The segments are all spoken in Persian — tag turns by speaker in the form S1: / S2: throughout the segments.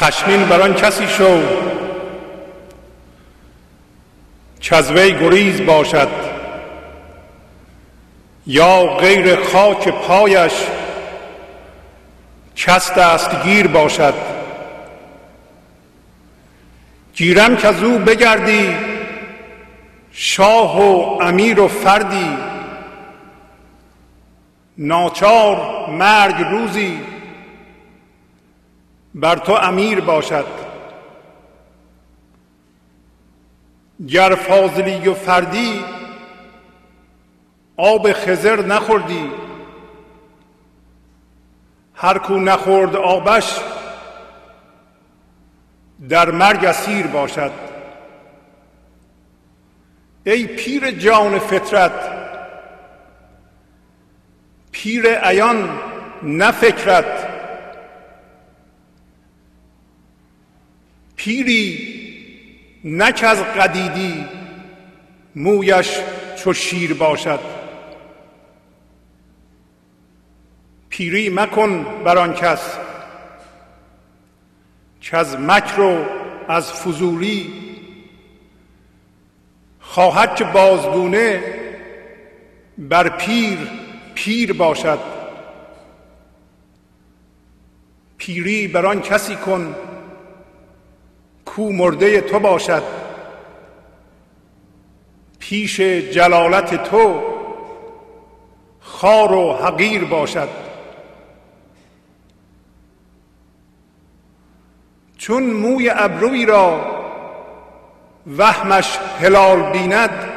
S1: خشمین بر کسی شو که از وی گریز باشد یا غیر خاک پایش کس دستگیر باشد. گیرم که از او بگردی شاه و امیر و فردی ناچار مرگ روزی بر تو امیر باشد. گر فاضلی و فردی آب خزر نخوردی هر کو نخورد آبش در مرگ اسیر باشد. ای پیر جان فطرت پیر عیان نه فکرت. پیری نک از قدیدی مویش چو شیر باشد. پیری مکن بر آن کس که از مکر و از فضولی خواهد که بازگونه بر پیر پیر باشد. پیری بر آن کسی کن کو مرده تو باشد. پیش جلالت تو خار و حقیر باشد. چون موی ابروی را وهمش هلال بیند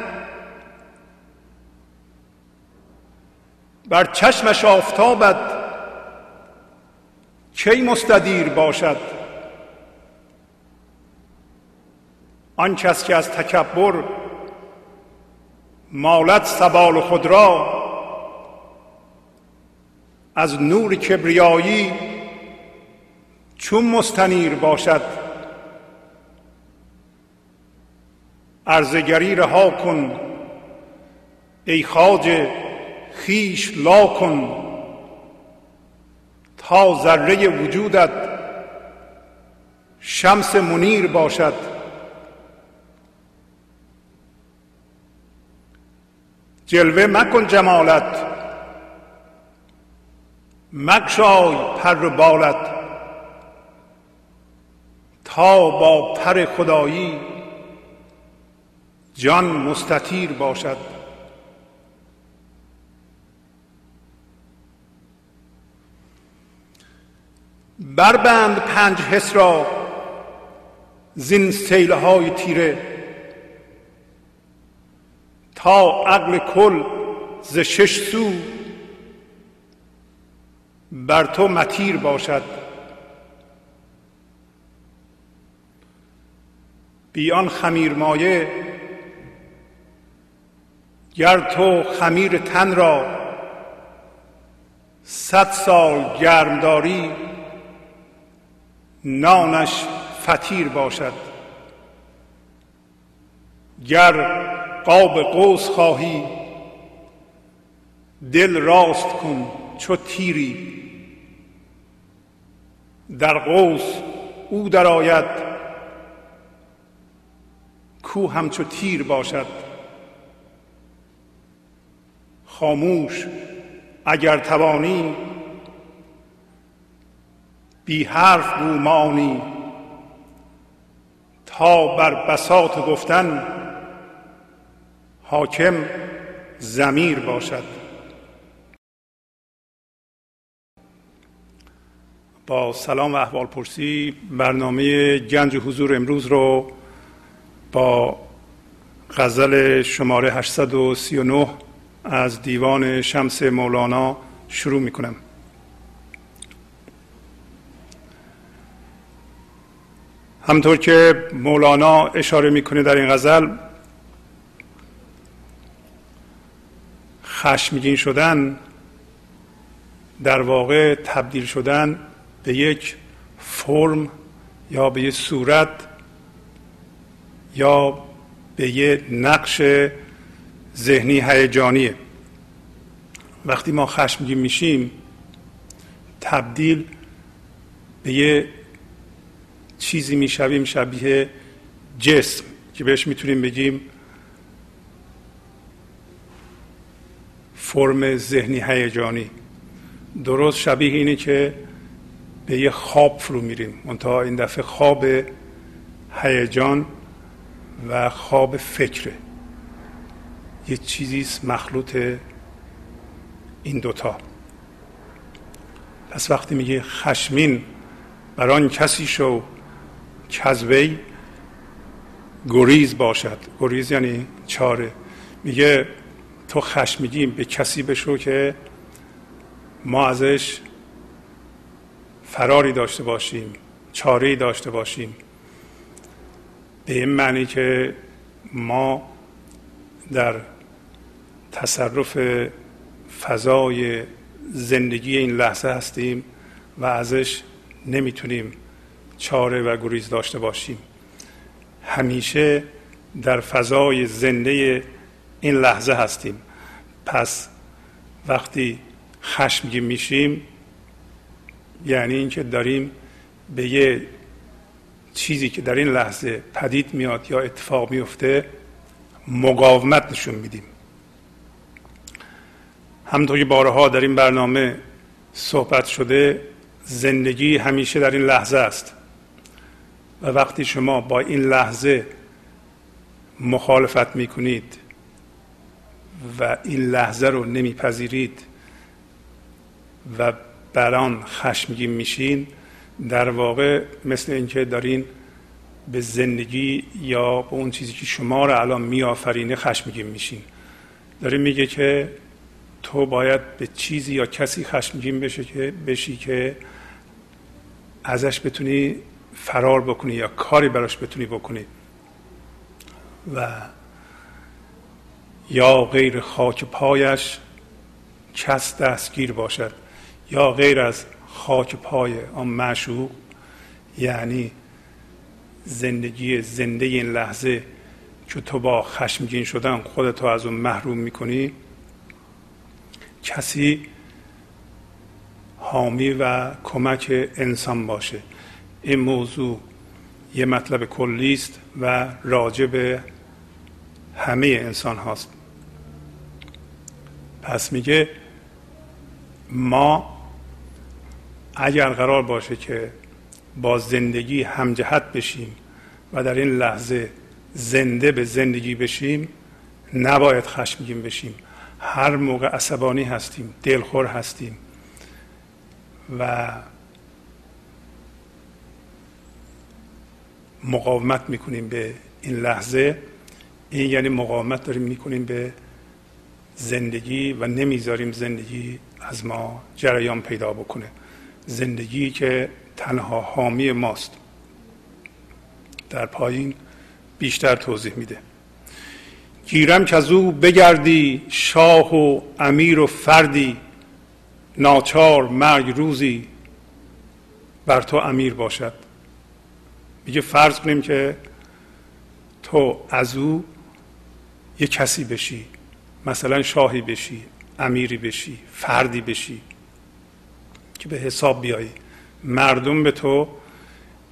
S1: بر چشمش آفتابد کی مستدیر باشد؟ آن کس که از تکبر مالت سبال خود را از نور کبریایی چون مستنیر باشد. ارزگری رها کن. ای خاج خیش لا کن. تا ذره وجودت شمس منیر باشد. جلوه مکن جمالت مکشای پر بالت تا با پر خدایی جان مستطیر باشد بربند پنج حس را زین سیلهای تیره عقل کل ز شش سو بر تو متیر باشد. بیان خمیر مایه گر تو خمیر تن را صد سال گرم داری نانش فطیر باشد. گر قاب قوس خواهی. دل راست کن چو تیری. در قوس او درآید. کو همچو تیر باشد. خاموش اگر توانی بی حرف گومانی تا بر بساط گفتن حاکم زمیر باشد. با سلام و احوال پرسی برنامه گنج حضور امروز رو با غزل شماره 839 از دیوان شمس مولانا شروع می کنم. همطور که مولانا اشاره می‌کنه در این غزل خشمگین شدن در واقع تبدیل شدن به یک فرم یا به یک صورت یا به یه نقش ذهنی هیجانیه. وقتی ما خشمگین میشیم تبدیل به یه چیزی می‌شویم شبیه جسم که بهش می‌تونیم بگیم فرم ذهنی هیجانی. درست شبیه اینه که به یه خواب فرو میریم. منتها این دفعه خواب هیجان و خواب فکره یه چیزی مخلوط این دوتا. پس وقتی میگه خشمین بر آن کسی شو کذوی گریز باشد. گریز یعنی چاره. میگه تو خشمگین به کسی بشو که ما ازش فراری داشته باشیم چاره داشته باشیم. به این معنی که ما در تصرف فضای زندگی این لحظه هستیم و ازش نمی‌تونیم چاره و گریز داشته باشیم. همیشه در فضای زنده این لحظه هستیم. پس وقتی خشمگین میشیم یعنی اینکه داریم به یه چیزی که در این لحظه پدید میاد یا اتفاق میفته مقاومت نشون میدیم. همونطور که بارها در این برنامه صحبت شده زندگی همیشه در این لحظه است. و وقتی شما با این لحظه مخالفت می‌کنید و این لحظه رو نمیپذیرید و بران خشمگین میشین در واقع مثل اینکه دارین به زندگی یا به اون چیزی که شما رو الان میآفرینه خشمگین میشین. داره میگه که تو باید به چیزی یا کسی خشمگین بشه که بشی که ازش بتونی فرار بکنی یا کاری براش بتونی بکنی. و یا غیر خاک پایش کس دستگیر باشد یا غیر از خاک پای آن معشوق یعنی زندگی زنده این لحظه که تو با خشمگین شدن خودتو از اون محروم می‌کنی کسی حامی و کمک انسان باشه. این موضوع یه مطلب کلی است و راجع به همه انسان هاست. پس میگه ما اگر قرار باشه که با زندگی همجهت بشیم و در این لحظه زنده به زندگی بشیم نباید خشمگین بشیم. هر موقع عصبانی هستیم دلخور هستیم و مقاومت می‌کنیم به این لحظه. این یعنی مقاومت داریم می‌کنیم به زندگی و نمی‌ذاریم زندگی از ما جریان پیدا بکنه. زندگی که تنها حامی ماست. در پایین بیشتر توضیح میده. گیرم که از او بگردی شاه و امیر و فردی ناچار مرگ روزی بر تو امیر باشد. میگه فرض کنیم که تو از او یه کسی بشی. مثلا شاهی بشی امیری بشی فردی بشی. که به حساب بیایی. مردم به تو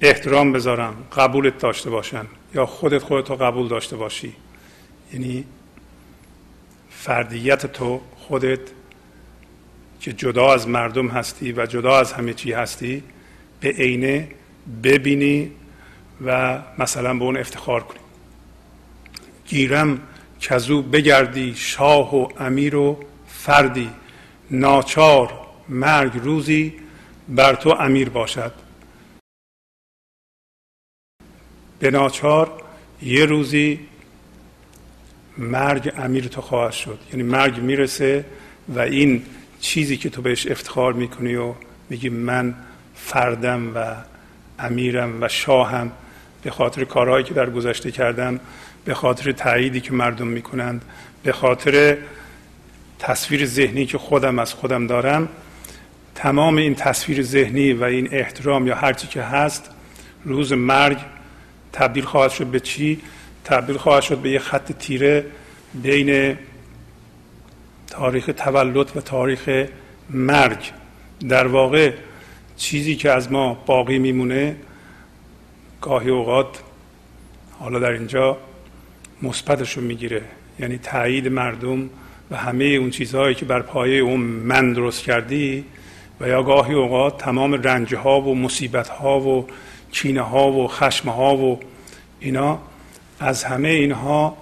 S1: احترام بذارن قبولت داشته باشن. یا خودت خودت رو قبول داشته باشی. یعنی فردیت تو خودت که جدا از مردم هستی و جدا از همه چی هستی به عینه ببینی و مثلا به اون افتخار کنی. گیرم کزو بگردی شاه و امیر و فردی. ناچار مرگ روزی بر تو امیر باشد. به ناچار یه روزی مرگ امیر تو خواهد شد. یعنی مرگ می‌رسه و این چیزی که تو بهش افتخار می‌کنی و میگی من فردم و امیرم و شاهم به خاطر کارهایی که در گذشته کردم به خاطر تاییدی که مردم می‌کنند به خاطر تصویر ذهنی که خودم از خودم دارم تمام این تصویر ذهنی و این احترام یا هرچی که هست روز مرگ تبدیل خواهد شد به چی؟ تبدیل خواهد شد به یه خط تیره بین تاریخ تولد و تاریخ مرگ در واقع چیزی که از ما باقی میمونه گاهی اوقات حالا در اینجا مثبتش رو می‌گیره. یعنی تایید مردم و همه اون چیزهایی که بر پایه اون من درست کردی و یا گاهی اوقات تمام رنج ها و مصیبت ها و چینه ها و خشم ها و اینا از همه اینها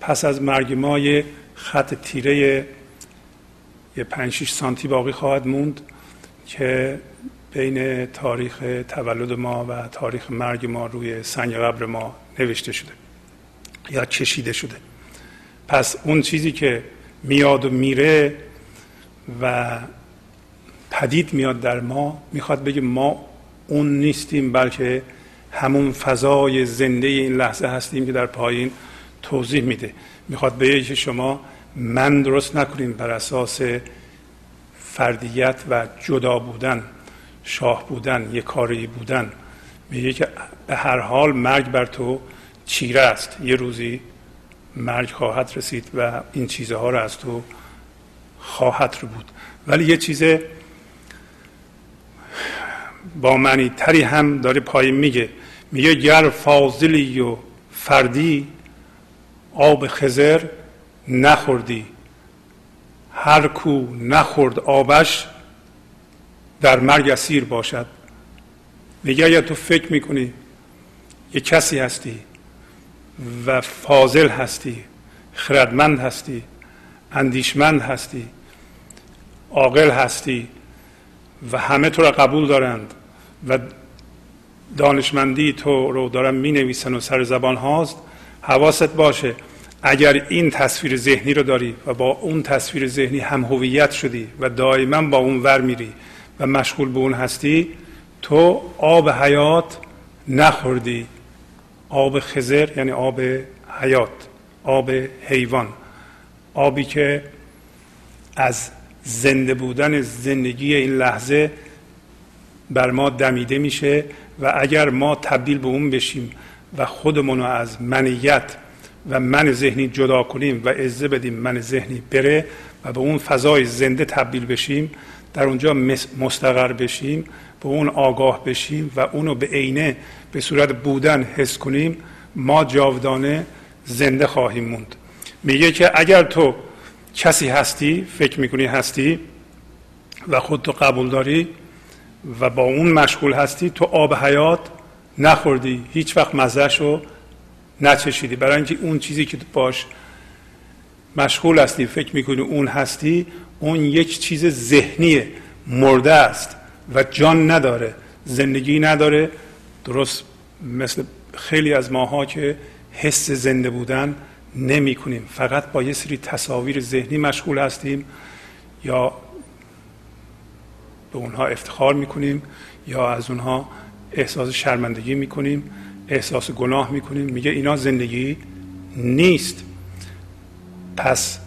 S1: پس از مرگ ما یه خط تیره یه پنج شیش سانتی باقی خواهد موند که بین تاریخ تولد ما و تاریخ مرگ ما روی سنگ قبر ما نوشته شده. یا کشیده شده. پس اون چیزی که میاد و میره و پدید میاد در ما می‌خواد بگه ما اون نیستیم بلکه همون فضای زنده این لحظه هستیم که در پایین توضیح میده. می‌خواد بگه که شما من درست نکنیم بر اساس فردیت و جدا بودن شاه بودن یک کاری بودن. میگه که به هر حال مرگ بر تو چیره است. یه روزی مرگ خواهد رسید و این چیزها رو از تو خواهد رو بود ولی یه چیز با معنی تری هم داره پایین میگه. میگه گر فاضلی و فردی آب خزر نخوردی هر کو نخورد آبش در مرگ اسیر باشد. میگه اگر تو فکر می‌کنی یه کسی هستی و فاضل هستی خردمند هستی اندیشمند هستی عاقل هستی و همه تو را قبول دارند و دانشمندی تو رو دارن می نویسن و سر زبان هاست. حواست باشه اگر این تصویر ذهنی رو داری و با اون تصویر ذهنی هم هویت شدی و دائما با اون ور میری و مشغول به اون هستی تو آب حیات نخوردی. آب خزر یعنی آب حیات آب حیوان. آبی که از زنده بودن زندگی این لحظه بر ما دمیده میشه و اگر ما تبدیل به اون بشیم و خودمون رو از منیت و من ذهنی جدا کنیم و عزه بدیم من ذهنی بره و به اون فضای زنده تبدیل بشیم در اونجا مستقر بشیم به اون آگاه بشیم و اونو به عینه به صورت بودن حس کنیم ما جاودانه زنده خواهیم موند. میگه که اگر تو کسی هستی فکر می‌کنی هستی و خودتو قبول داری و با اون مشغول هستی تو آب حیات نخوردی هیچ وقت مزهش رو نچشیدی. برای اینکه اون چیزی که باش مشغول هستی فکر می‌کنی اون هستی اون یک چیز ذهنی مرده است. و جان نداره زندگی نداره. درست مثل خیلی از ماها که حس زنده بودن نمی کنیم فقط با یه سری تصاویر ذهنی مشغول هستیم یا به اونها افتخار می‌کنیم یا از اونها احساس شرمندگی می‌کنیم احساس گناه می‌کنیم. میگه اینا زندگی نیست. پس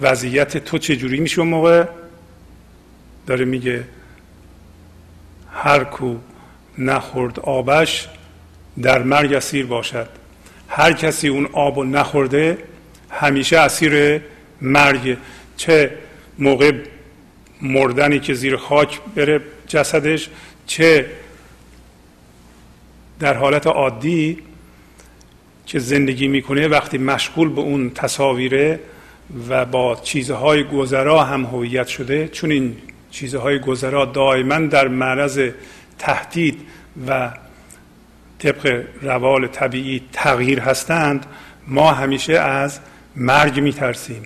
S1: وضعیت تو چجوری میشه اون موقع؟ داره میگه هر کو نخورد آبش در مرگ اسیر باشد. هر کسی اون آب و نخورده همیشه اسیر مرگ. چه موقع مردنی که زیر خاک بره جسدش چه در حالت عادی که زندگی می‌کنه وقتی مشغول به اون تصاویره و با چیزهای گذرا هم هویت شده چون این چیزهای گذرا دائما در معرض تهدید و طبق روال طبیعی تغییر هستند ما همیشه از مرگ میترسیم.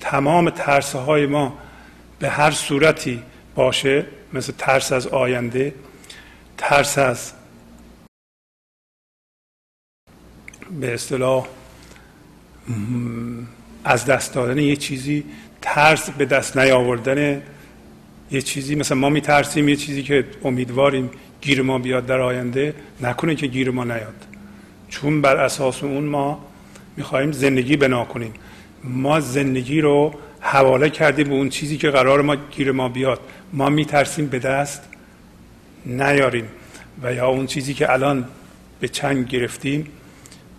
S1: تمام ترسه های ما به هر صورتی باشه مثل ترس از آینده ترس از به اصطلاح از دست دادن یه چیزی ترس به دست نیاوردن یه چیزی مثلا ما میترسیم یه چیزی که امیدواریم گیر ما بیاد در آینده نکنه که گیر ما نیاد. چون بر اساس اون ما می‌خواهیم زندگی بنا کنیم. ما زندگی رو حواله کردیم به اون چیزی که قرار ما گیر ما بیاد. ما میترسیم به دست نیاریم. و یا اون چیزی که الان به چنگ گرفتیم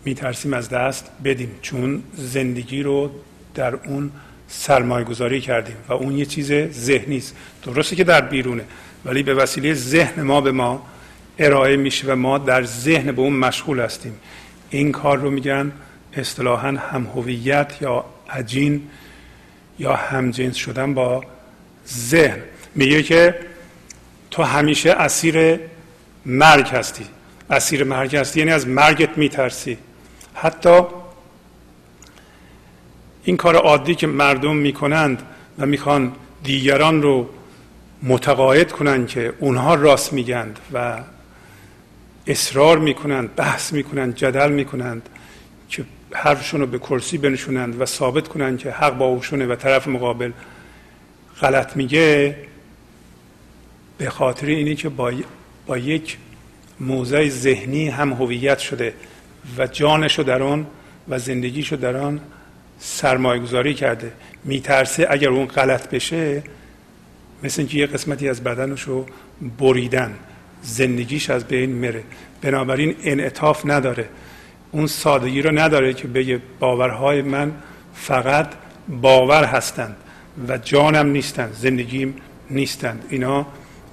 S1: میترسیم از دست بدیم. چون زندگی رو در اون سرمایه گذاری کردیم و اون یه چیز ذهنی است. درسته که در بیرونه ولی به وسیله ذهن ما به ما ارائه میشه و ما در ذهن به اون مشغول هستیم. این کار رو میگن اصطلاحا هم هویت یا عجین یا همجنس شدن با ذهن. میگه که تو همیشه اسیر مرگ هستی. اسیر مرگ هستی یعنی از مرگت میترسی. حتی این کار عادی که مردم می‌کنند و می‌خوان دیگران رو متقاعد کنند که اونها راست میگند و اصرار می‌کنند بحث می‌کنند جدل می‌کنند که حرفشون رو به کرسی بنشونند و ثابت کنند که حق با اوشونه و طرف مقابل غلط میگه به خاطر اینی که با, با یک موضع ذهنی هم هویت شده و جانشو در آن و زندگیشو در آن سرمایه گذاری کرده. میترسه اگر اون غلط بشه مثل اینکه یه قسمتی از بدنش رو بریدن. زندگیش از بین میره. بنابراین انعطاف نداره. اون سادگی رو نداره که بگه باورهای من فقط باور هستند و جانم نیستند زندگیم نیستند. اینا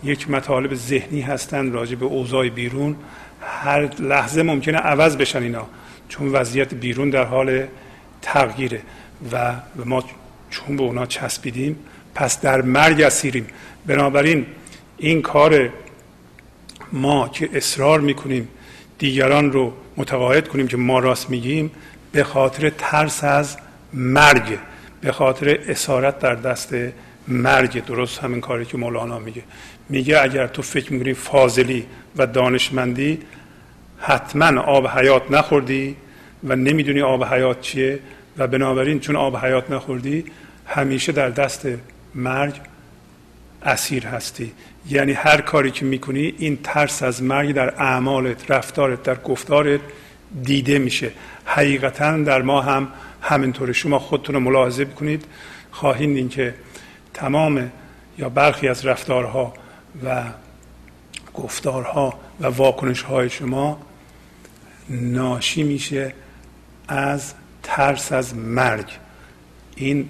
S1: یک مطالب ذهنی هستند راجع به اوضاع بیرون. هر لحظه ممکنه عوض بشن اینا. چون وضعیت بیرون در حال تغییره و ما چون به اونا چسبیدیم پس در مرگ اسیریم. بنابراین این کار ما که اصرار می‌کنیم دیگران رو متقاعد کنیم که ما راست میگیم به خاطر ترس از مرگ به خاطر اسارت در دست مرگ. درست همین کاری که مولانا میگه. میگه اگر تو فکر می‌کنی فاضلی و دانشمندی حتما آب حیات نخوردی و نمی‌دونی آب حیات چیه و بنابراین چون آب حیات نخوردی همیشه در دست مرگ اسیر هستی. یعنی هر کاری که می‌کنی این ترس از مرگ در اعمالت رفتارت در گفتارت دیده میشه. حقیقتا در ما هم همینطوره. شما خودتون رو ملاحظه بکنید. خواهید این که تمام یا برخی از رفتارها و گفتارها و واکنش های شما ناشی میشه از ترس از مرگ. این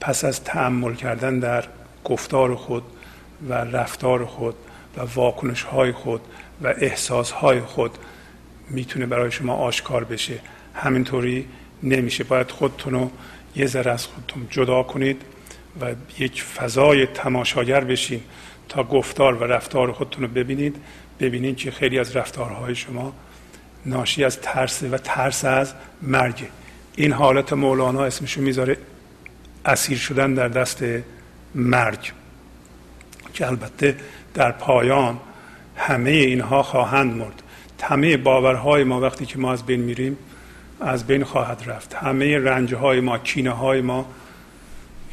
S1: پس از تعمل کردن در گفتار خود و رفتار خود و واکنش های خود و احساس های خود می‌تونه برای شما آشکار بشه. همینطوری نمیشه. باید خودتون رو یه ذره از خودتون جدا کنید و یک فضای تماشاگر بشین تا گفتار و رفتار خودتون رو ببینید. ببینید که خیلی از رفتارهای شما ناشی از ترس و ترس از مرگ. این حالت مولانا اسمشو می‌ذاره اسیر شدن در دست مرگ. که البته در پایان همه اینها خواهند مرد. همه باورهای ما وقتی که ما از بین میریم از بین خواهد رفت. همه رنجهای ما کینه های ما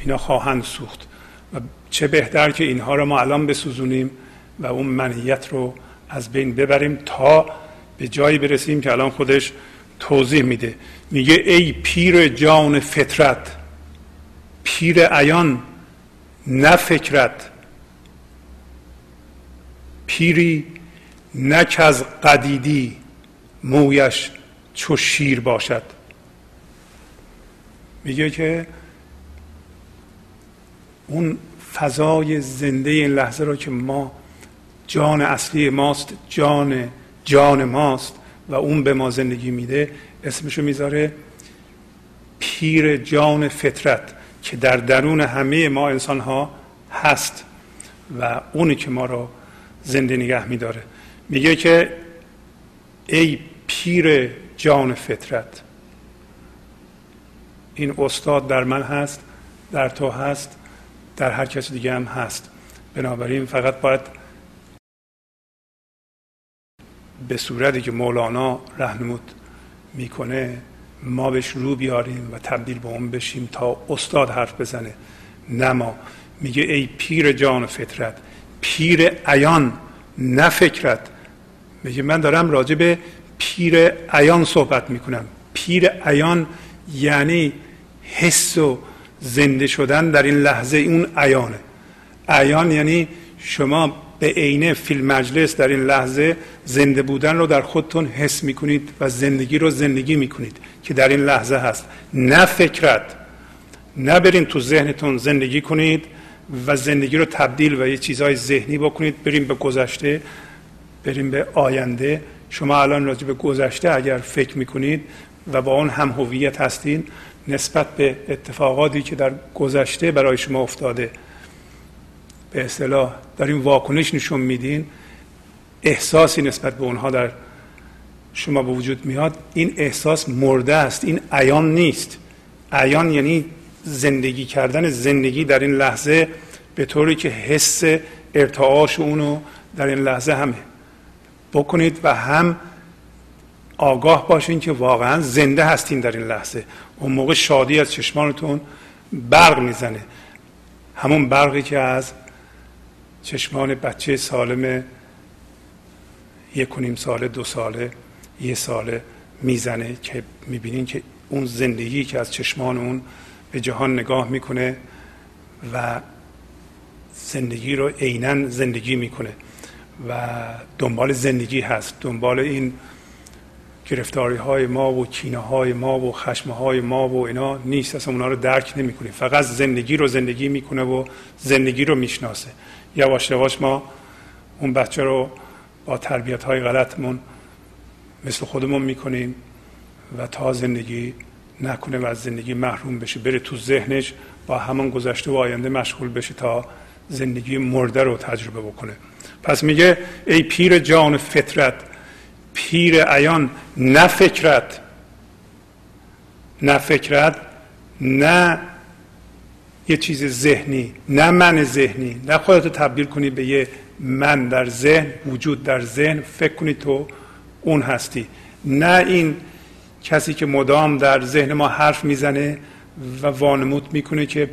S1: اینا خواهند سوخت. و چه بهتر که اینها رو ما الان بسوزونیم و اون منیت رو از بین ببریم تا به جایی برسیم که الان خودش توضیح میده. میگه ای پیر جان فطرت پیر عیان نه فکرت. پیری نک از قدیدی مویش چو شیر باشد. میگه که اون فضای زنده این لحظه رو که ما جان اصلی ماست جان جان ماست و اون به ما زندگی میده اسمشو می‌ذاره پیر جان فطرت که در درون همه ما انسان ها هست و اونی که ما رو زنده نگه میداره. میگه که ای پیر جان فطرت این استاد در من هست در تو هست در هر کس دیگه هم هست. بنابراین فقط باید به صورتی که مولانا رهنمود می‌کنه ما بهش رو بیاریم و تبدیل به اون بشیم تا استاد حرف بزنه. نه ما. میگه ای پیر جان فطرت پیر عیان نه فکرت. میگه من دارم راجع به پیر عیان صحبت می‌کنم. پیر عیان یعنی حس و زنده شدن در این لحظه اون عیانه. عیان یعنی شما به عینه فیلم مجلس در این لحظه زنده بودن رو در خودتون حس می‌کنید و زندگی رو زندگی می‌کنید که در این لحظه هست. نه فکرت نه برین تو ذهنتون زندگی کنید و زندگی رو تبدیل و یه چیزهای ذهنی بکنید. بریم به گذشته بریم به آینده. شما الان راجع به گذشته اگر فکر می‌کنید و با اون هم هویت هستین نسبت به اتفاقاتی که در گذشته برای شما افتاده به اصطلاح داریم واکنش نشون میدین احساسی نسبت به اونها در شما به وجود میاد. این احساس مرده است این عیان نیست. عیان یعنی زندگی کردن زندگی در این لحظه به طوری که حس ارتعاش اونو در این لحظه همه بکنید و هم آگاه باشین که واقعا زنده هستین در این لحظه. اون موقع شادی از چشمانتون برق می‌زنه. همون برقی که از چشمان بچه سالم یک و نیم ساله دو ساله یه ساله می‌زنه که می‌بینین که اون زندگی که از چشمان اون به جهان نگاه می‌کنه و زندگی رو عینا زندگی می‌کنه و دنبال زندگی هست. دنبال این گرفتاری های ما و کینه های ما و خشم های ما و اینا نیست. اصلا اونا رو درک نمی‌کنه. فقط زندگی رو زندگی می‌کنه و زندگی رو می‌شناسه. یواش یواش ما اون بچه رو با تربیت های غلطمون مثل خودمون می‌کنیم و تا زندگی نکنه و از زندگی محروم بشه بره تو ذهنش با همان گذشته و آینده مشغول بشه تا زندگی مرده رو تجربه بکنه. پس میگه ای پیر جان فطرت پیر عیان نه فکرت نه فکرت نه یه چیز ذهنی نه من ذهنی. نه خودتو تبدیل کنی به یه من در ذهن وجود در ذهن. فکر کنی تو اون هستی. نه این کسی که مدام در ذهن ما حرف می‌زنه و وانمود می‌کنه که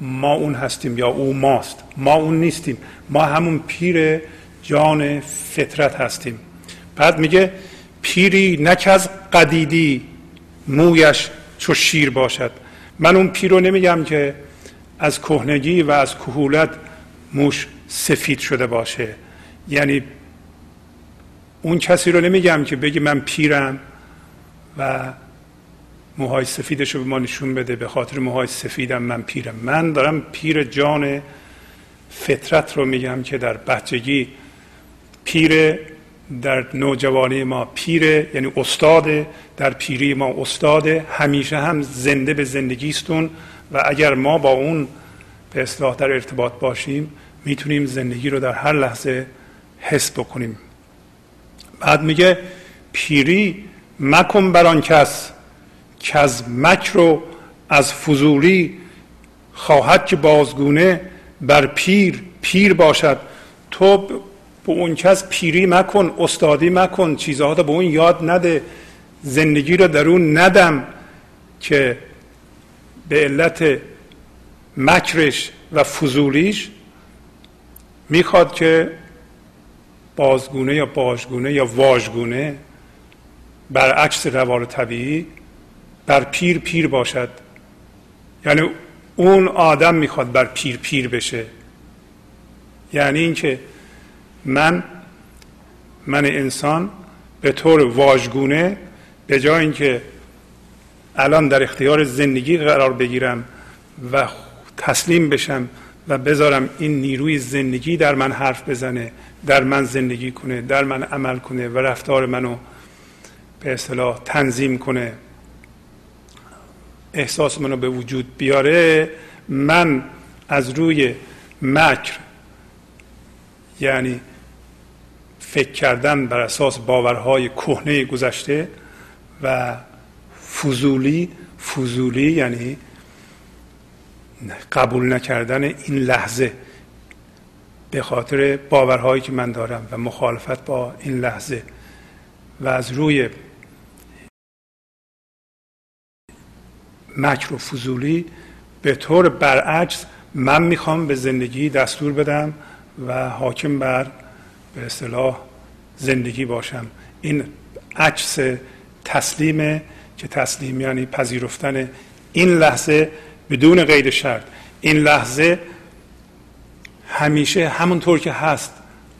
S1: ما اون هستیم یا او ماست. ما اون نیستیم. ما همون پیر جان فطرت هستیم. بعد میگه پیری نک از قدیدی مویش چو شیر باشد. من اون پیر رو نمیگم که از کهنگی و از کهولت موش سفید شده باشه. یعنی اون کسی رو نمیگم که بگی من پیرم و موهای سفیدش رو به ما نشون بده به خاطر موهای سفیدم من پیرم. من دارم پیر جان فطرت رو میگم که در بچگی پیر در نوجوانی ما پیر یعنی استاد در پیری ما استاد همیشه هم زنده به زندگی استون و اگر ما با اون به اصلاح در ارتباط باشیم می‌تونیم زندگی رو در هر لحظه حس بکنیم. بعد میگه پیری مکن بر آن کس که از مکر و از فضولی خواهد که بازگونه بر پیر پیر باشد. تو به اون کس پیری مکن استادی مکن چیزها رو به اون یاد نده. زندگی رو در اون ندم که به علت مکرش و فضولیش می‌خواد که بازگونه یا باجگونه یا واژگونه برعکس روار طبیعی بر پیر پیر باشد. یعنی اون آدم می‌خواد بر پیر پیر بشه. یعنی اینکه من من انسان به طور واژگونه به جای اینکه الان در اختیار زندگی قرار بگیرم و تسلیم بشم و بذارم این نیروی زندگی در من حرف بزنه در من زندگی کنه در من عمل کنه و رفتار منو به اصطلاح تنظیم کنه. احساس منو به وجود بیاره. من از روی مکر یعنی فکر کردن بر اساس باورهای کهنه گذشته و فضولی فضولی یعنی قبول نکردن این لحظه. به خاطر باورهایی که من دارم و مخالفت با این لحظه. و از روی مکر و فضولی به طور برعکس من می‌خوام به زندگی دستور بدم و حاکم بر به اصطلاح زندگی باشم. این عکس تسلیمه که تسلیم یعنی پذیرفتن این لحظه بدون قید شرط. این لحظه همیشه همونطور که هست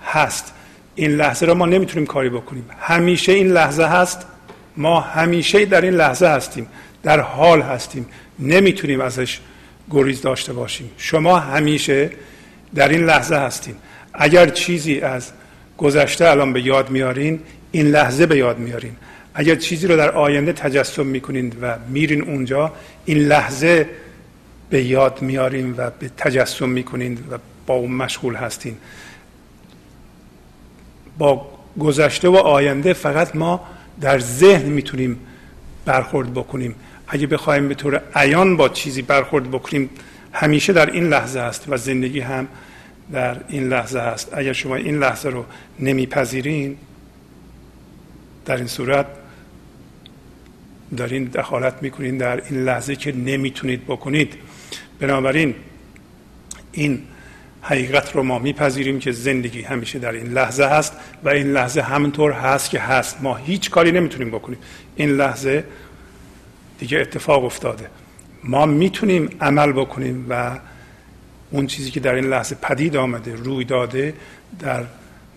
S1: هست. این لحظه را ما نمی‌تونیم کاری بکنیم. همیشه این لحظه هست. ما همیشه در این لحظه هستیم. در حال هستیم. نمی‌تونیم ازش گریز داشته باشیم. شما همیشه در این لحظه هستین. اگر چیزی از گذشته الان به یاد میارین این لحظه به یاد میارین. اگر چیزی رو در آینده تجسم می‌کنین و میرین اونجا این لحظه به یاد میارین و به تجسم می‌کنین و با اون مشغول هستین. با گذشته و آینده فقط ما در ذهن می‌تونیم برخورد بکنیم. اگه بخوایم به طور عیان با چیزی برخورد بکنیم همیشه در این لحظه است و زندگی هم در این لحظه است. اگر شما این لحظه رو نمیپذیرین در این صورت دارین دخالت می‌کنین در این لحظه که نمی‌تونید بکنید. بنابراین این حقیقت رو ما میپذیریم که زندگی همیشه در این لحظه هست و این لحظه همونطور هست که هست. ما هیچ کاری نمی‌تونیم بکنیم. این لحظه دیگه اتفاق افتاده. ما می‌تونیم عمل بکنیم و اون چیزی که در این لحظه پدید آمده روی داده در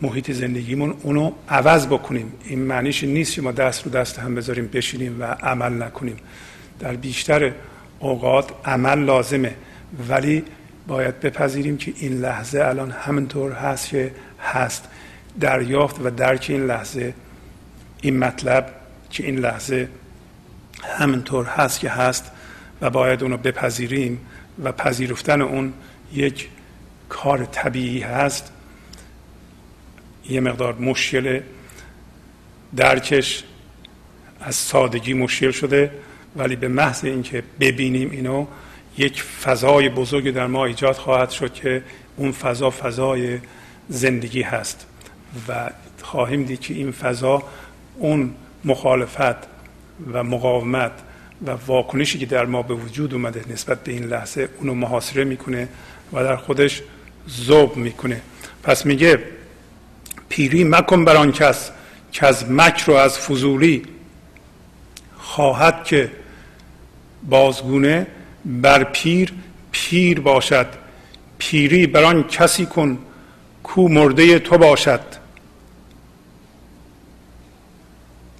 S1: محیط زندگیمون اونو عوض بکنیم. این معنیش نیست که ما دست رو دست هم بذاریم بشینیم و عمل نکنیم. در بیشتر اوقات عمل لازمه. ولی باید بپذیریم که این لحظه الان همینطور هست که هست. دریافت و درک این لحظه این مطلب که این لحظه همینطور هست که هست و باید اونو بپذیریم و پذیرفتن اون یک کار طبیعی هست. یه مقدار مشکل درکش از سادگی مشکل شده ولی به محض اینکه ببینیم اینو یک فضای بزرگی در ما ایجاد خواهد شد که اون فضا فضای زندگی هست. و خواهیم دید که این فضا اون مخالفت و مقاومت و واکنشی که در ما به وجود اومده نسبت به این لحظه اونو محاصره می‌کنه و در خودش ذوب می‌کنه. پس میگه پیری مکن بر آن کس که از مکر و از فضولی. خواهد که بازگونه بر پیر پیر باشد. پیری بر آن کسی کن کو مرده تو باشد.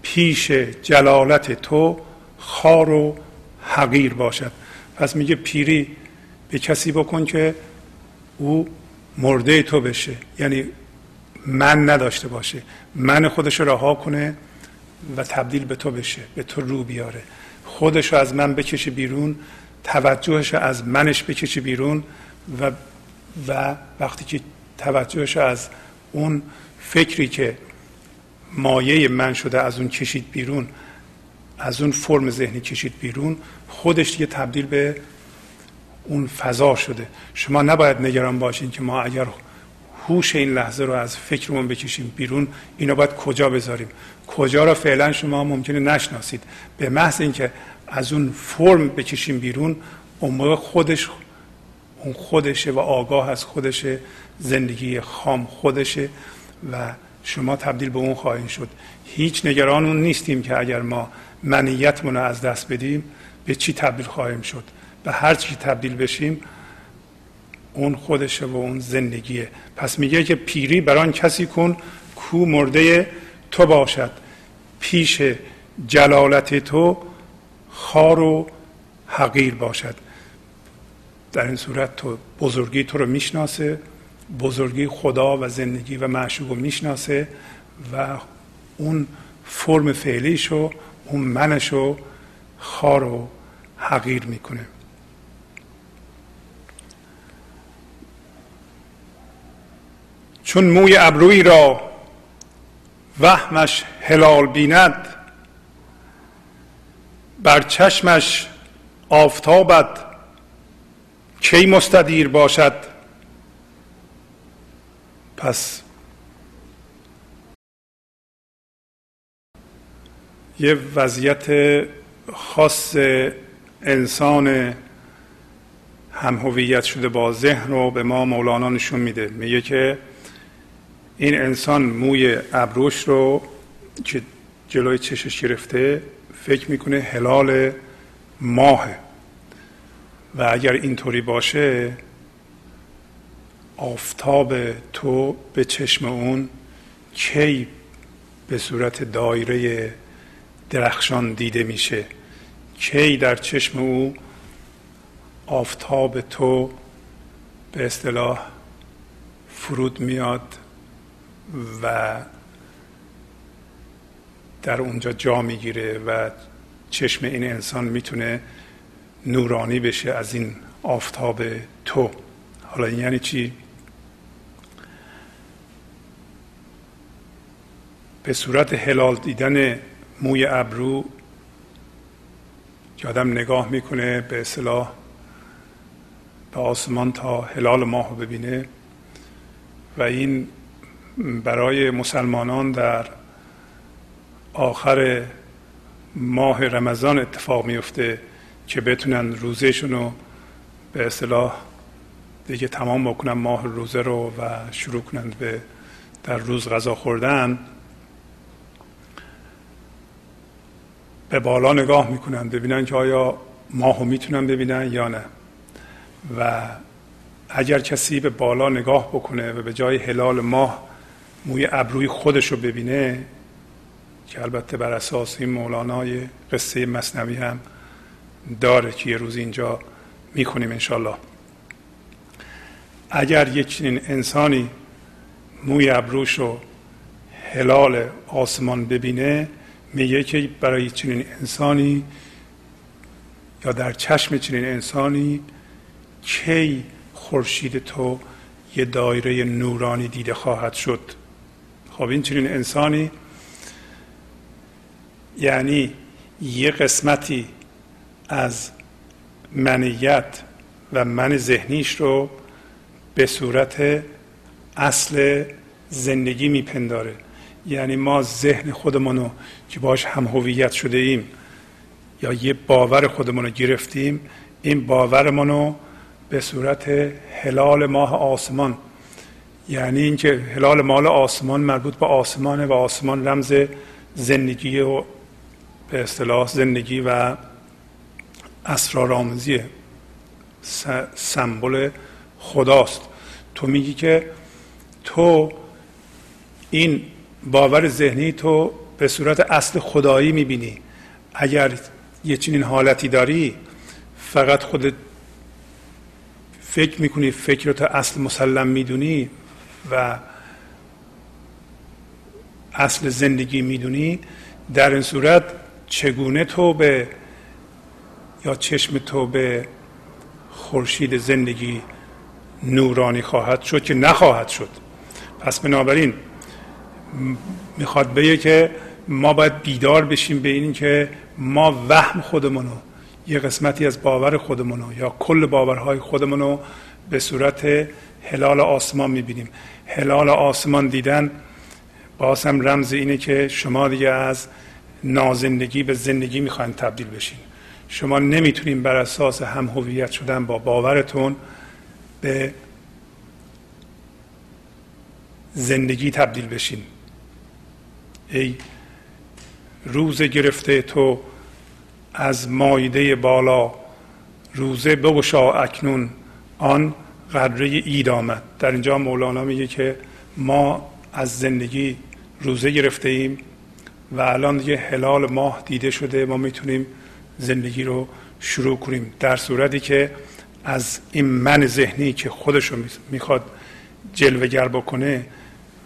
S1: پیش جلالت تو خار و حقیر باشد. پس میگه پیری به کسی بکن که او مرده تو بشه. یعنی من نداشته باشه. من خودش رو رها کنه و تبدیل به تو بشه به تو رو بیاره. خودش رو از من بکشه بیرون توجهش از منش بکشه بیرون و و وقتی که توجهش از اون فکری که مایه من شده از اون کشید بیرون از اون فرم ذهنی کشید بیرون خودش دیگه تبدیل به اون فضا شده. شما نباید نگران باشین که ما اگر هوش این لحظه رو از فکرمون بکشیم بیرون اینو باید کجا بذاریم؟ کجا رو فعلا شما ممکنه نشناسید؟ به محض اینکه از اون فرم بکشیم بیرون اون موقع خودش اون خودشه و آگاه از خودشه زندگی خام خودشه و شما تبدیل به اون خواهید شد. هیچ نگران اون نیستیم که اگر ما منیتمون رو از دست بدیم به چی تبدیل خواهیم شد؟ به هر چی تبدیل بشیم اون خودشه و اون زندگیه. پس میگه که پیری بران کسی کن کو مرده تو باشد. پیش جلالت تو خار و حقیر باشد. در این صورت تو بزرگی تو رو می‌شناسه بزرگی خدا و زندگی و معشوق رو می‌شناسه و اون فرم فعلیشو اون منشو خار و حقیر می‌کنه. چون موی ابروی را وهمش هلال بیند بر چشمش آفتابت کی مستدیر باشد؟ پس یه وضعیت خاص انسان هم هویت شده با ذهن رو به ما مولانا نشون میده. میگه که این انسان موی ابروش رو که جلوی چشش گرفته فکر می‌کنه هلال ماه. و اگر اینطوری باشه آفتاب تو به چشم اون کی به صورت دایره درخشان دیده میشه؟ کی در چشم او آفتاب تو به اصطلاح فرود میاد؟ و در اونجا جا می‌گیره و چشم این انسان می‌تونه نورانی بشه از این آفتاب تو. حالا این یعنی چی؟ به صورت هلال دیدن موی ابرو که آدم نگاه می‌کنه به اصطلاح به آسمان تا هلال ماه ببینه و این برای مسلمانان در آخر ماه رمضان اتفاق میفته که بتونن روزشون رو به اصطلاح دیگه تمام بکنن ماه روزه رو و شروع کنند به در روز غذا خوردن. به بالا نگاه می‌کنن ببینن که آیا ماهو می‌تونن ببینن یا نه. و اگر کسی به بالا نگاه بکنه و به جای هلال ماه موی ابروی خودش رو ببینه که البته بر اساس این مولانای قصه مصنوی هم داره که یه روز اینجا می‌کنیم انشالله اگر یک چنین انسانی موی ابروش رو هلال آسمان ببینه میگه که برای چنین انسانی یا در چشم چنین انسانی کی خورشید تو یه دایره نورانی دیده خواهد شد؟ خب این چنین انسانی یعنی یه قسمتی از منیت و من ذهنیش رو به صورت اصل زندگی میپنداره. یعنی ما ذهن خودمون که باش هم هویت شده ایم یا یه باور خودمون رو گرفتیم این باورمون رو به صورت هلال ماه آسمان یعنی اینکه هلال مال آسمان مربوط به آسمان و آسمان رمز زندگی و به اصطلاح زندگی و اسرارآمیزی سمبل خداست. تو میگی که تو این باور ذهنی تو به صورت اصل خدایی می‌بینی. اگر یه چنین حالتی داری فقط خودت فکر می‌کنی فکر رو تا اصل مسلم می‌دونی و اصل زندگی می‌دونی در این صورت چگونه تو به یا چشم تو به خورشید زندگی نورانی خواهد شد که نخواهد شد؟ پس بنابراین می‌خواد بگه که ما باید بیدار بشیم به این که ما وهم خودمونو یه قسمتی از باور خودمونو یا کل باورهای خودمونو به صورت هلال آسمان می‌بینیم. هلال آسمان دیدن باز هم رمز اینه که شما دیگه از نازندگی به زندگی می‌خواین تبدیل بشین. شما نمی‌تونین بر اساس هم هویت شدن با باورتون به زندگی تبدیل بشین. ای روزه گرفته تو از مایده بالا روزه بگشا اکنون. آن قدره اید آمد. در اینجا مولانا میگه که ما از زندگی روزه گرفته ایم و الان دیگه هلال ماه دیده شده. ما می‌تونیم زندگی رو شروع کنیم. در صورتی که از این من ذهنی که خودش رو می‌خواد جلوگر بکنه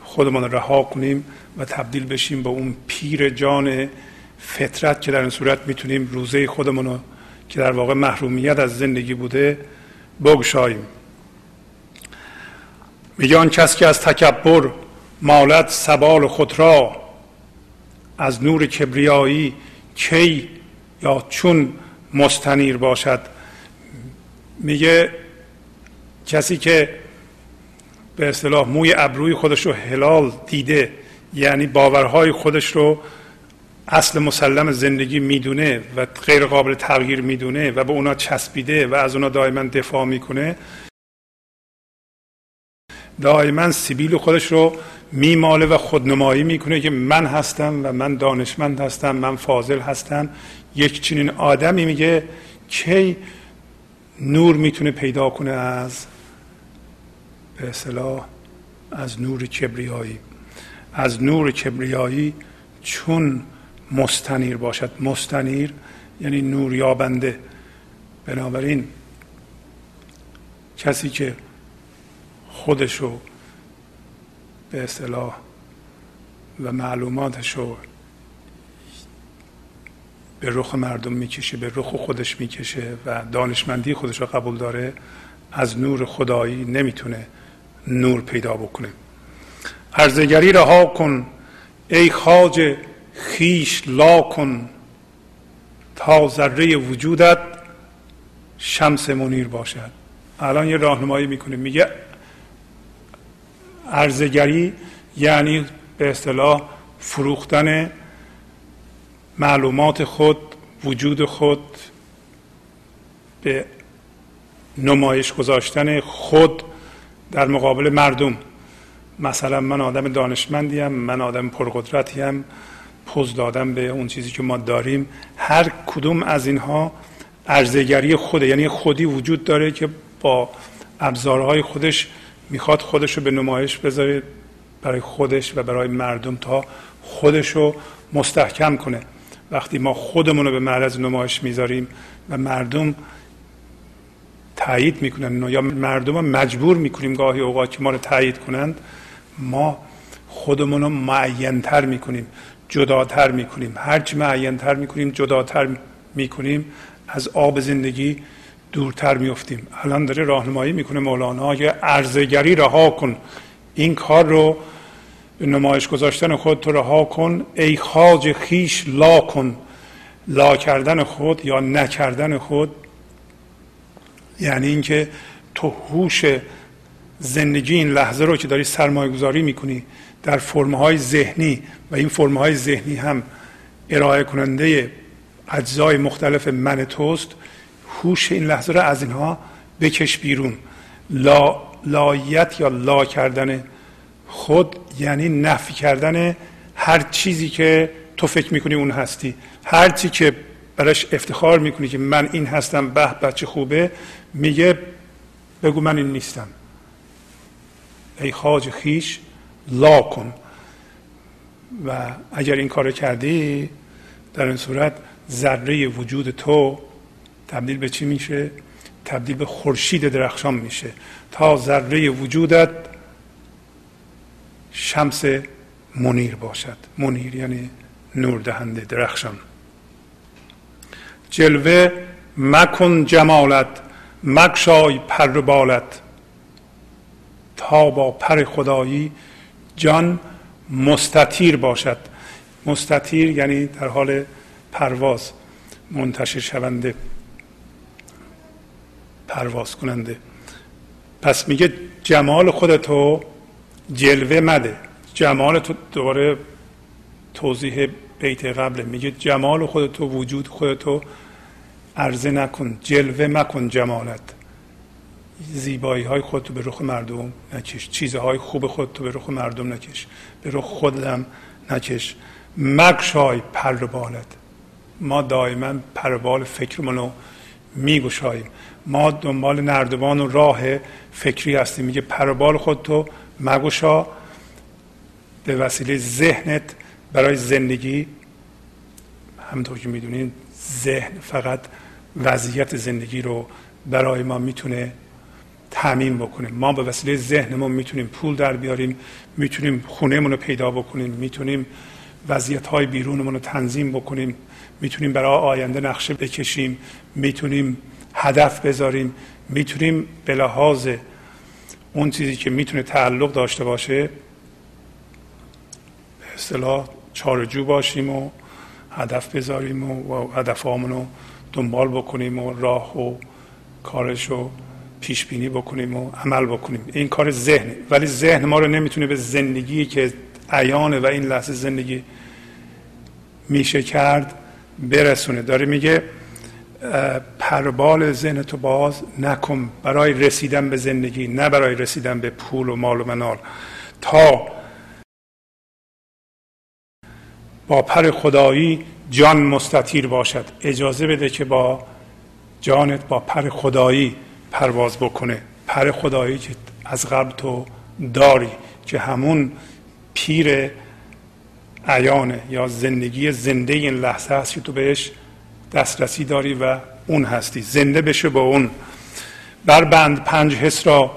S1: خودمان رها کنیم و تبدیل بشیم به اون پیر جان فطرت که در این صورت می‌تونیم روزه خودمون رو که در واقع محرومیت از زندگی بوده بگشاییم. میگه آن کس که از تکبر مالت سبال خود را از نور کبریایی کی یا چون مستنیر باشد؟ میگه کسی که به اصطلاح موی ابروی خودش رو هلال دیده یعنی باورهای خودش رو اصل مسلم زندگی می‌دونه و غیر قابل تغییر می‌دونه و به اونا چسبیده و از اونا دائما دفاع می‌کنه دائما سیبیل خودش رو میماله و خودنمایی می‌کنه که من هستم و من دانشمند هستم من فاضل هستم. یک چنین آدمی میگه کی نور می‌تونه پیدا کنه از به اصطلاح از نور کبریایی. از نور کبریایی چون مستنیر باشد. مستنیر یعنی نور یابنده بنابراین کسی که خودشو به اصطلاح و معلوماتشو به رخ مردم می‌کشه به رخ خودش می‌کشه و دانشمندی خودش رو قبول داره از نور خدایی نمی‌تونه نور پیدا بکنه. ارزگری رها کن ای خاج خیش لا کن تا ذره وجودت شمس منیر باشد. الان یه راهنمایی می‌کنه میگه ارزگری یعنی به اصطلاح فروختن معلومات خود وجود خود به نمایش گذاشتن خود در مقابل مردم. مثلا من آدم دانشمندیم من آدم پرقدرتیم پوز دادم به اون چیزی که ما داریم. هر کدوم از اینها ارزگری خوده یعنی خودی وجود داره که با ابزارهای خودش می‌خواد خودش رو به نمایش بذاره برای خودش و برای مردم تا خودش رو مستحکم کنه. وقتی ما خودمون رو به معرض نمایش می‌ذاریم و مردم تایید می‌کنن یا مردم رو مجبور می‌کنیم گاهی اوقات که ما رو تایید کنند ما خودمون رو معینتر می‌کنیم جداتر می‌کنیم. هرچی معینتر می‌کنیم جداتر می‌کنیم از آب زندگی دورتر میفتیم الان داره راهنمایی می‌کنه مولانا. یه ارزگری رها کن. این کار رو به نمایش گذاشتن خود تو رها کن. ای خاج خیش لا کن. لا کردن خود یا نکردن خود. یعنی اینکه تو هوش زندگی این لحظه رو که داری سرمایه گذاری می‌کنی در فرمهای ذهنی و این فرمهای ذهنی هم ارائه کننده اجزای مختلف من توست. هوش این لحظه رو از اینها بکش بیرون. لا لایت یا لا کردن خود یعنی نفی کردن هر چیزی که تو فکر می‌کنی اون هستی. هر چی که براش افتخار می‌کنی که من این هستم به بچه خوبه میگه بگو من این نیستم. ای خاج خیش لا کن. و اگر این کار کردی در این صورت ذره وجود تو تبدیل به چی میشه؟ تبدیل به خورشید درخشان میشه. تا ذره وجودت شمس منیر باشد. منیر یعنی نور دهنده درخشان. جلوه مکن جمالت مکشای پر بالت. تا با پر خدایی جان مستطیر باشد. مستطیر یعنی در حال پرواز منتشر شونده. پرواز کننده پس میگه جمال خودتو جلوه مده. جمال تو دوباره توضیح بیت قبل میگه جمال خودتو وجود خودتو عرضه نکن جلوه مکن جمالت. زیبایی های خودتو به رخ مردم نکش. چیزهای خوب خودتو به رخ مردم نکش. به رخ خودم نکش. مکشای پر بالت ما دائما پربال فکرمون رو میگشاییم. ما دنبال نردبان و راه فکری هستیم. میگه پربال خودتو مگشا به وسیله ذهنت برای زندگی. همونطور که می‌دونین ذهن فقط وضعیت زندگی رو برای ما می‌تونه تعمین بکنه. ما به وسیله ذهنمون می‌تونیم پول در بیاریم می‌تونیم خونهمون رو پیدا بکنیم می‌تونیم وضعیت های بیرونمون رو تنظیم بکنیم می‌تونیم برای آینده نقشه بکشیم می‌تونیم هدف بذاریم می‌تونیم به لحاظ اون چیزی که می‌تونه تعلق داشته باشه به اصطلاح چارجو باشیم و هدف بذاریم و هدف رو دنبال بکنیم و راه و کارش رو پیش بینی بکنیم و عمل بکنیم. این کار ذهن ولی ذهن ما رو نمی‌تونه به زندگی که عیانه و این لحظه زندگی میشه کرد برسونه. داره میگه پربال ذهن تو باز نکن برای رسیدن به زندگی نه برای رسیدن به پول و مال و منال. تا با پر خدایی جان مستطیر باشد. اجازه بده که با جانت با پر خدایی پرواز بکنه. پر خدایی که از قبل تو داری که همون پیر عیانه یا زندگی زنده این لحظه هست که تو بهش دسترسی داری و اون هستی. زنده بشه با اون. بند پنج حس را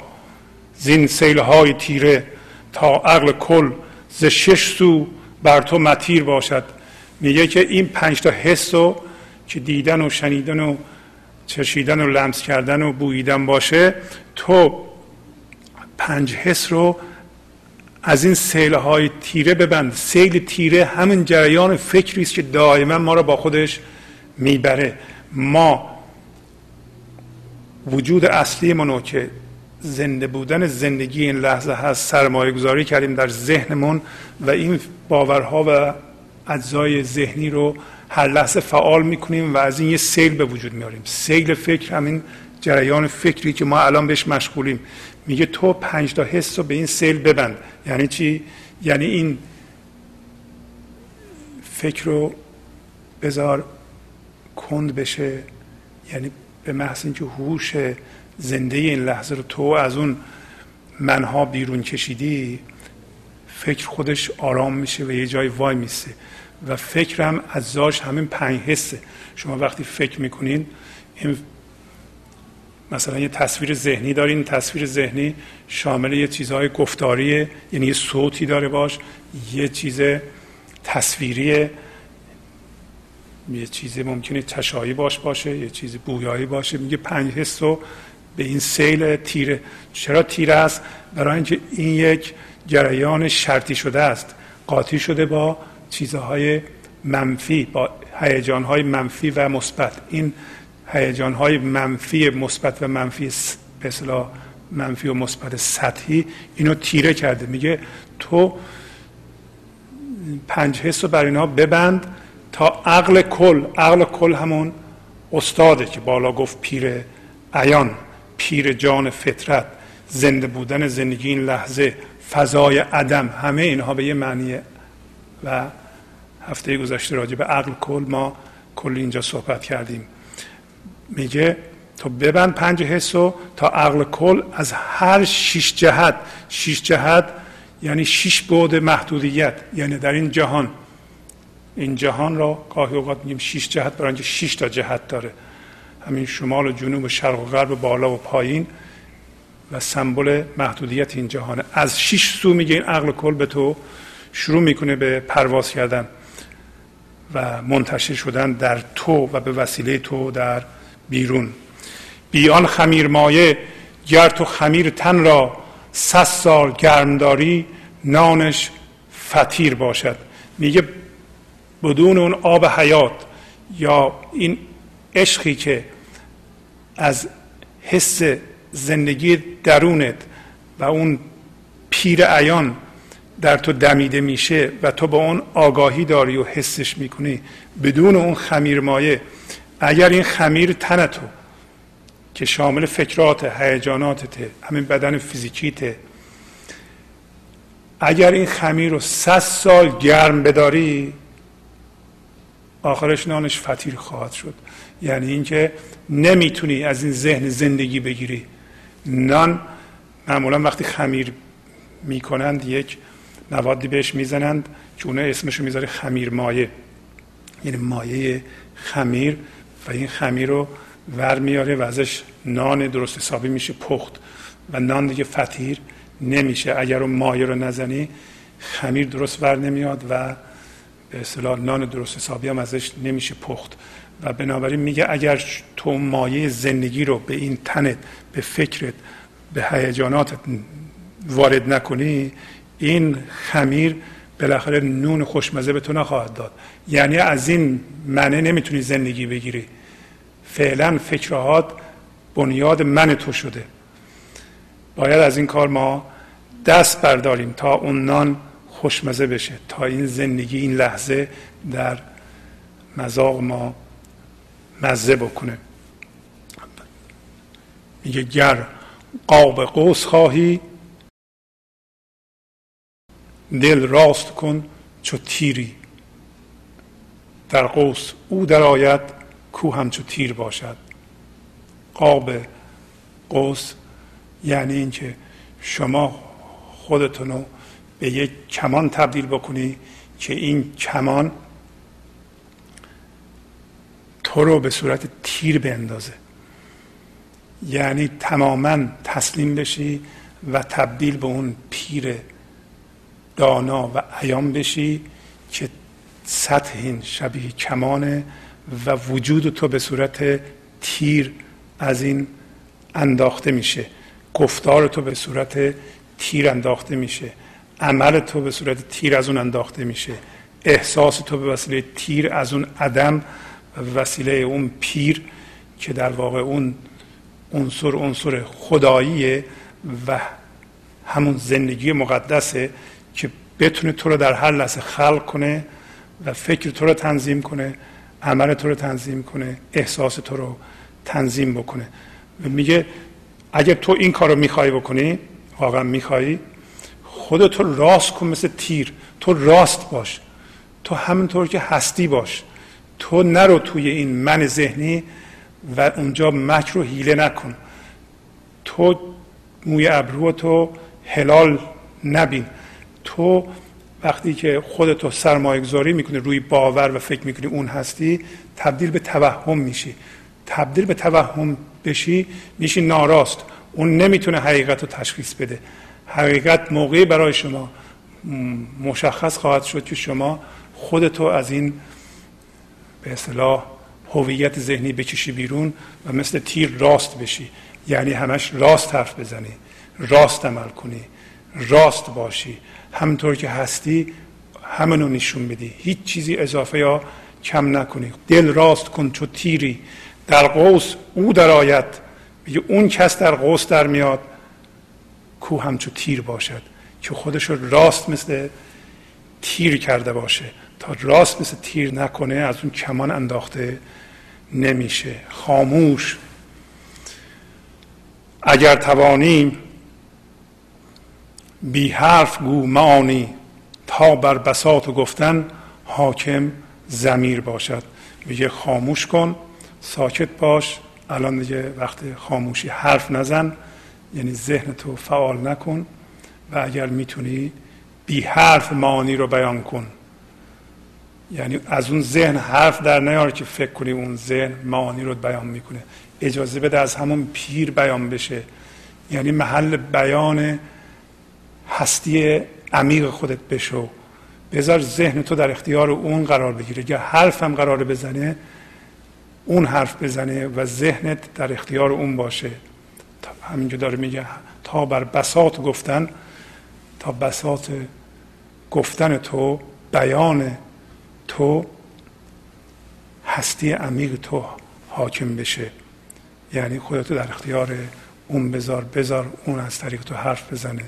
S1: زین سیل های تیره تا عقل کل ز شش سو بر تو متیر باشد. میگه که این پنج تا حس رو که دیدن و شنیدن و چشیدن و لمس کردن و بوییدن باشه تو پنج حس رو از این سیل های تیره ببند. سیل تیره همین جریان فکری است که دائما ما رو با خودش می‌بره. ما وجود اصلی منو که زنده بودن زندگی این لحظه هست سرمایه گذاری کردیم در ذهنمون و این باورها و اجزای ذهنی رو هر لحظه فعال می‌کنیم و از این یه سیل به وجود میاریم سیل فکر همین جریان فکری که ما الان بهش مشغولیم. میگه تو پنج تا حس رو به این سیل ببند. یعنی چی؟ یعنی این فکر رو بذار کند بشه یعنی به محض اینکه هوش زنده این لحظه رو تو از اون منها بیرون کشیدی فکر خودش آرام میشه و یه جای وای میسه و فکرم از زاش همین پنج حسه. شما وقتی فکر می‌کنین این مثلا یه تصویر ذهنی دارین تصویر ذهنی شامل یه چیزهای گفتاریه یعنی یه صوتی داره باش یه چیز تصویریه. یه چیزی ممکنه چشایی باش باشه یه چیزی بویایی باشه. میگه پنج حس رو به این سیل تیره. چرا تیره است؟ برای اینکه این یک جریان شرطی شده است. قاطی شده با چیزهای منفی با هیجانهای منفی و مثبت. این هیجانهای منفی مثبت و منفی به منفی و مثبت سطحی اینو تیره کرده. میگه تو پنج حس رو بر اینها ببند تا عقل کل عقل کل همون استاده که بالا گفت پیر عیان پیر جان فطرت زنده بودن زندگی این لحظه فضای عدم همه اینها به یه معنیه و هفته گذشته راجع به عقل کل ما کل اینجا صحبت کردیم. میگه تو ببند پنج حس تا عقل کل از هر شش جهت شش جهت یعنی شش بعد محدودیت یعنی در این جهان این جهان را گاهی اوقات میگیم شش جهت برای اینکه شش تا جهت داره. همین شمال و جنوب و شرق و غرب بالا و پایین و سمبل محدودیت این جهانه از شش سو میگه این عقل کل به تو شروع می‌کنه به پرواز کردن و منتشر شدن در تو و به وسیله تو در بیرون. بیان خمیر مایه گر تو خمیر تن را صد سال گرمداری نانش فتیر باشد. میگه بدون اون آب حیات یا این عشقی که از حس زندگی درونت و اون پیر عیان در تو دمیده میشه و تو با اون آگاهی داری و حسش می‌کنی بدون اون خمیر مایه اگر این خمیر تن تو که شامل فکرات هیجاناتته همین بدن فیزیکیته اگر این خمیر رو صد سال گرم بداری آخرش نانش فتیر خواهد شد. یعنی اینکه نمی‌تونی از این ذهن زندگی بگیری. نان معمولا وقتی خمیر می‌کنند یک موادی بهش می‌زنند که اونه اسمشو می‌ذاره خمیر مایه. یعنی مایه خمیر و این خمیر رو ور میاره و ازش نان درست حسابی میشه پخت. و نان دیگه فتیر نمیشه. اگر اون مایه رو نزنی خمیر درست ور نمیاد و به اصطلاح نان درست حسابی هم ازش نمیشه پخت. و بنابراین میگه اگر تو مایه زندگی رو به این تنت به فکرت به هیجاناتت وارد نکنی این خمیر بالاخره نون خوشمزه به تو نخواهد داد. یعنی از این منه نمی‌تونی زندگی بگیری. فعلا فکرهات بنیاد من تو شده. باید از این کار ما دست برداریم تا اون نان خوشمزه بشه تا این زندگی این لحظه در مذاق ما مزه بکنه. میگه گر قاب قوس خواهی دل راست کن چو تیری. در قوس او درآید کو همچو تیر باشد. قاب قوس یعنی اینکه شما خودتون رو به یک کمان تبدیل بکنی که این کمان تو رو به صورت تیر بندازه. یعنی تماما تسلیم بشی و تبدیل به اون پیر دانا و ایام بشی که سطح این شبیه کمانه و وجود تو به صورت تیر از این انداخته میشه. گفتار تو به صورت تیر انداخته میشه. عمل تو به صورت تیر از اون انداخته میشه. احساس تو به وسیله تیر از اون عدم و وسیله اون پیر که در واقع اون عنصر عنصر خداییه و همون زندگی مقدسه که بتونه تو رو در هر لحظه خلق کنه و فکر تو رو تنظیم کنه عمل تو رو تنظیم کنه احساس تو رو تنظیم بکنه. و میگه اگر تو این کار رو می‌خوای بکنی واقعا میخوایی خودتو راست کن مثل تیر. تو راست باش. تو همونطور که هستی باش. تو نرو توی این من ذهنی و اونجا مکر رو حیله نکن. تو موی ابرو تو هلال نبین. تو وقتی که خودتو سرمایه گذاری می‌کنی روی باور و فکر می‌کنی اون هستی تبدیل به توهم میشی. تبدیل به توهم بشی میشی ناراست. اون نمی‌تونه حقیقت رو تشخیص بده. حقیقت موقعی برای شما مشخص خواهد شد که شما خودتو از این به اصطلاح هویت ذهنی بکشی بیرون و مثل تیر راست بشی. یعنی همش راست حرف بزنی راست عمل کنی راست باشی. همونطور که هستی همونو نشون بدی هیچ چیزی اضافه یا کم نکنی. دل راست کن چو تیری. در قوس او در آید. میگه اون کس در قوس در میاد. کو همچو تیر باشد که خودش راست مثل تیر کرده باشه. تا راست مثل تیر نکنه از اون کمان انداخته نمیشه. خاموش. اگر توانیم بی حرف گو معانی تا بر بساط و گفتن حاکم زمیر باشد. میگه خاموش کن ساکت باش. الان دیگه وقت خاموشی حرف نزن. یعنی ذهن تو فعال نکن و اگر می‌تونی بی حرف معانی رو بیان کن. یعنی از اون ذهن حرف در نیار که فکر کنی اون ذهن معانی رو بیان می‌کنه. اجازه بده از همون پیر بیان بشه. یعنی محل بیان هستی عمیق خودت بشو. بذار ذهن تو در اختیار اون قرار بگیره. یا حرف هم قرار بزنه اون حرف بزنه و ذهنت در اختیار اون باشه. همینجا داره میگه تا بر بساط گفتن تا بساط گفتن تو بیان تو هستی عمیق تو حاکم بشه. یعنی خودتو در اختیار اون بذار بذار اون از طریق تو حرف بزنه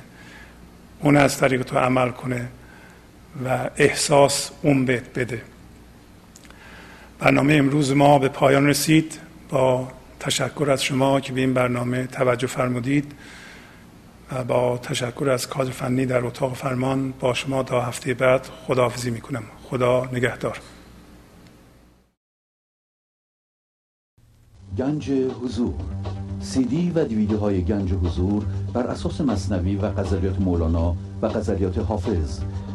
S1: اون از طریق تو عمل کنه و احساس اون بهت بده. برنامه امروز ما به پایان رسید. با تشکر از شما که به این برنامه توجه فرمودید و با تشکر از کادر فنی در اتاق فرمان با شما تا هفته بعد خداحافظی می‌کنم. خدا نگهدار.
S2: گنج حضور. سی دی و دیویدیو های گنج حضور بر اساس مصنوی و غزلیات مولانا و غزلیات حافظ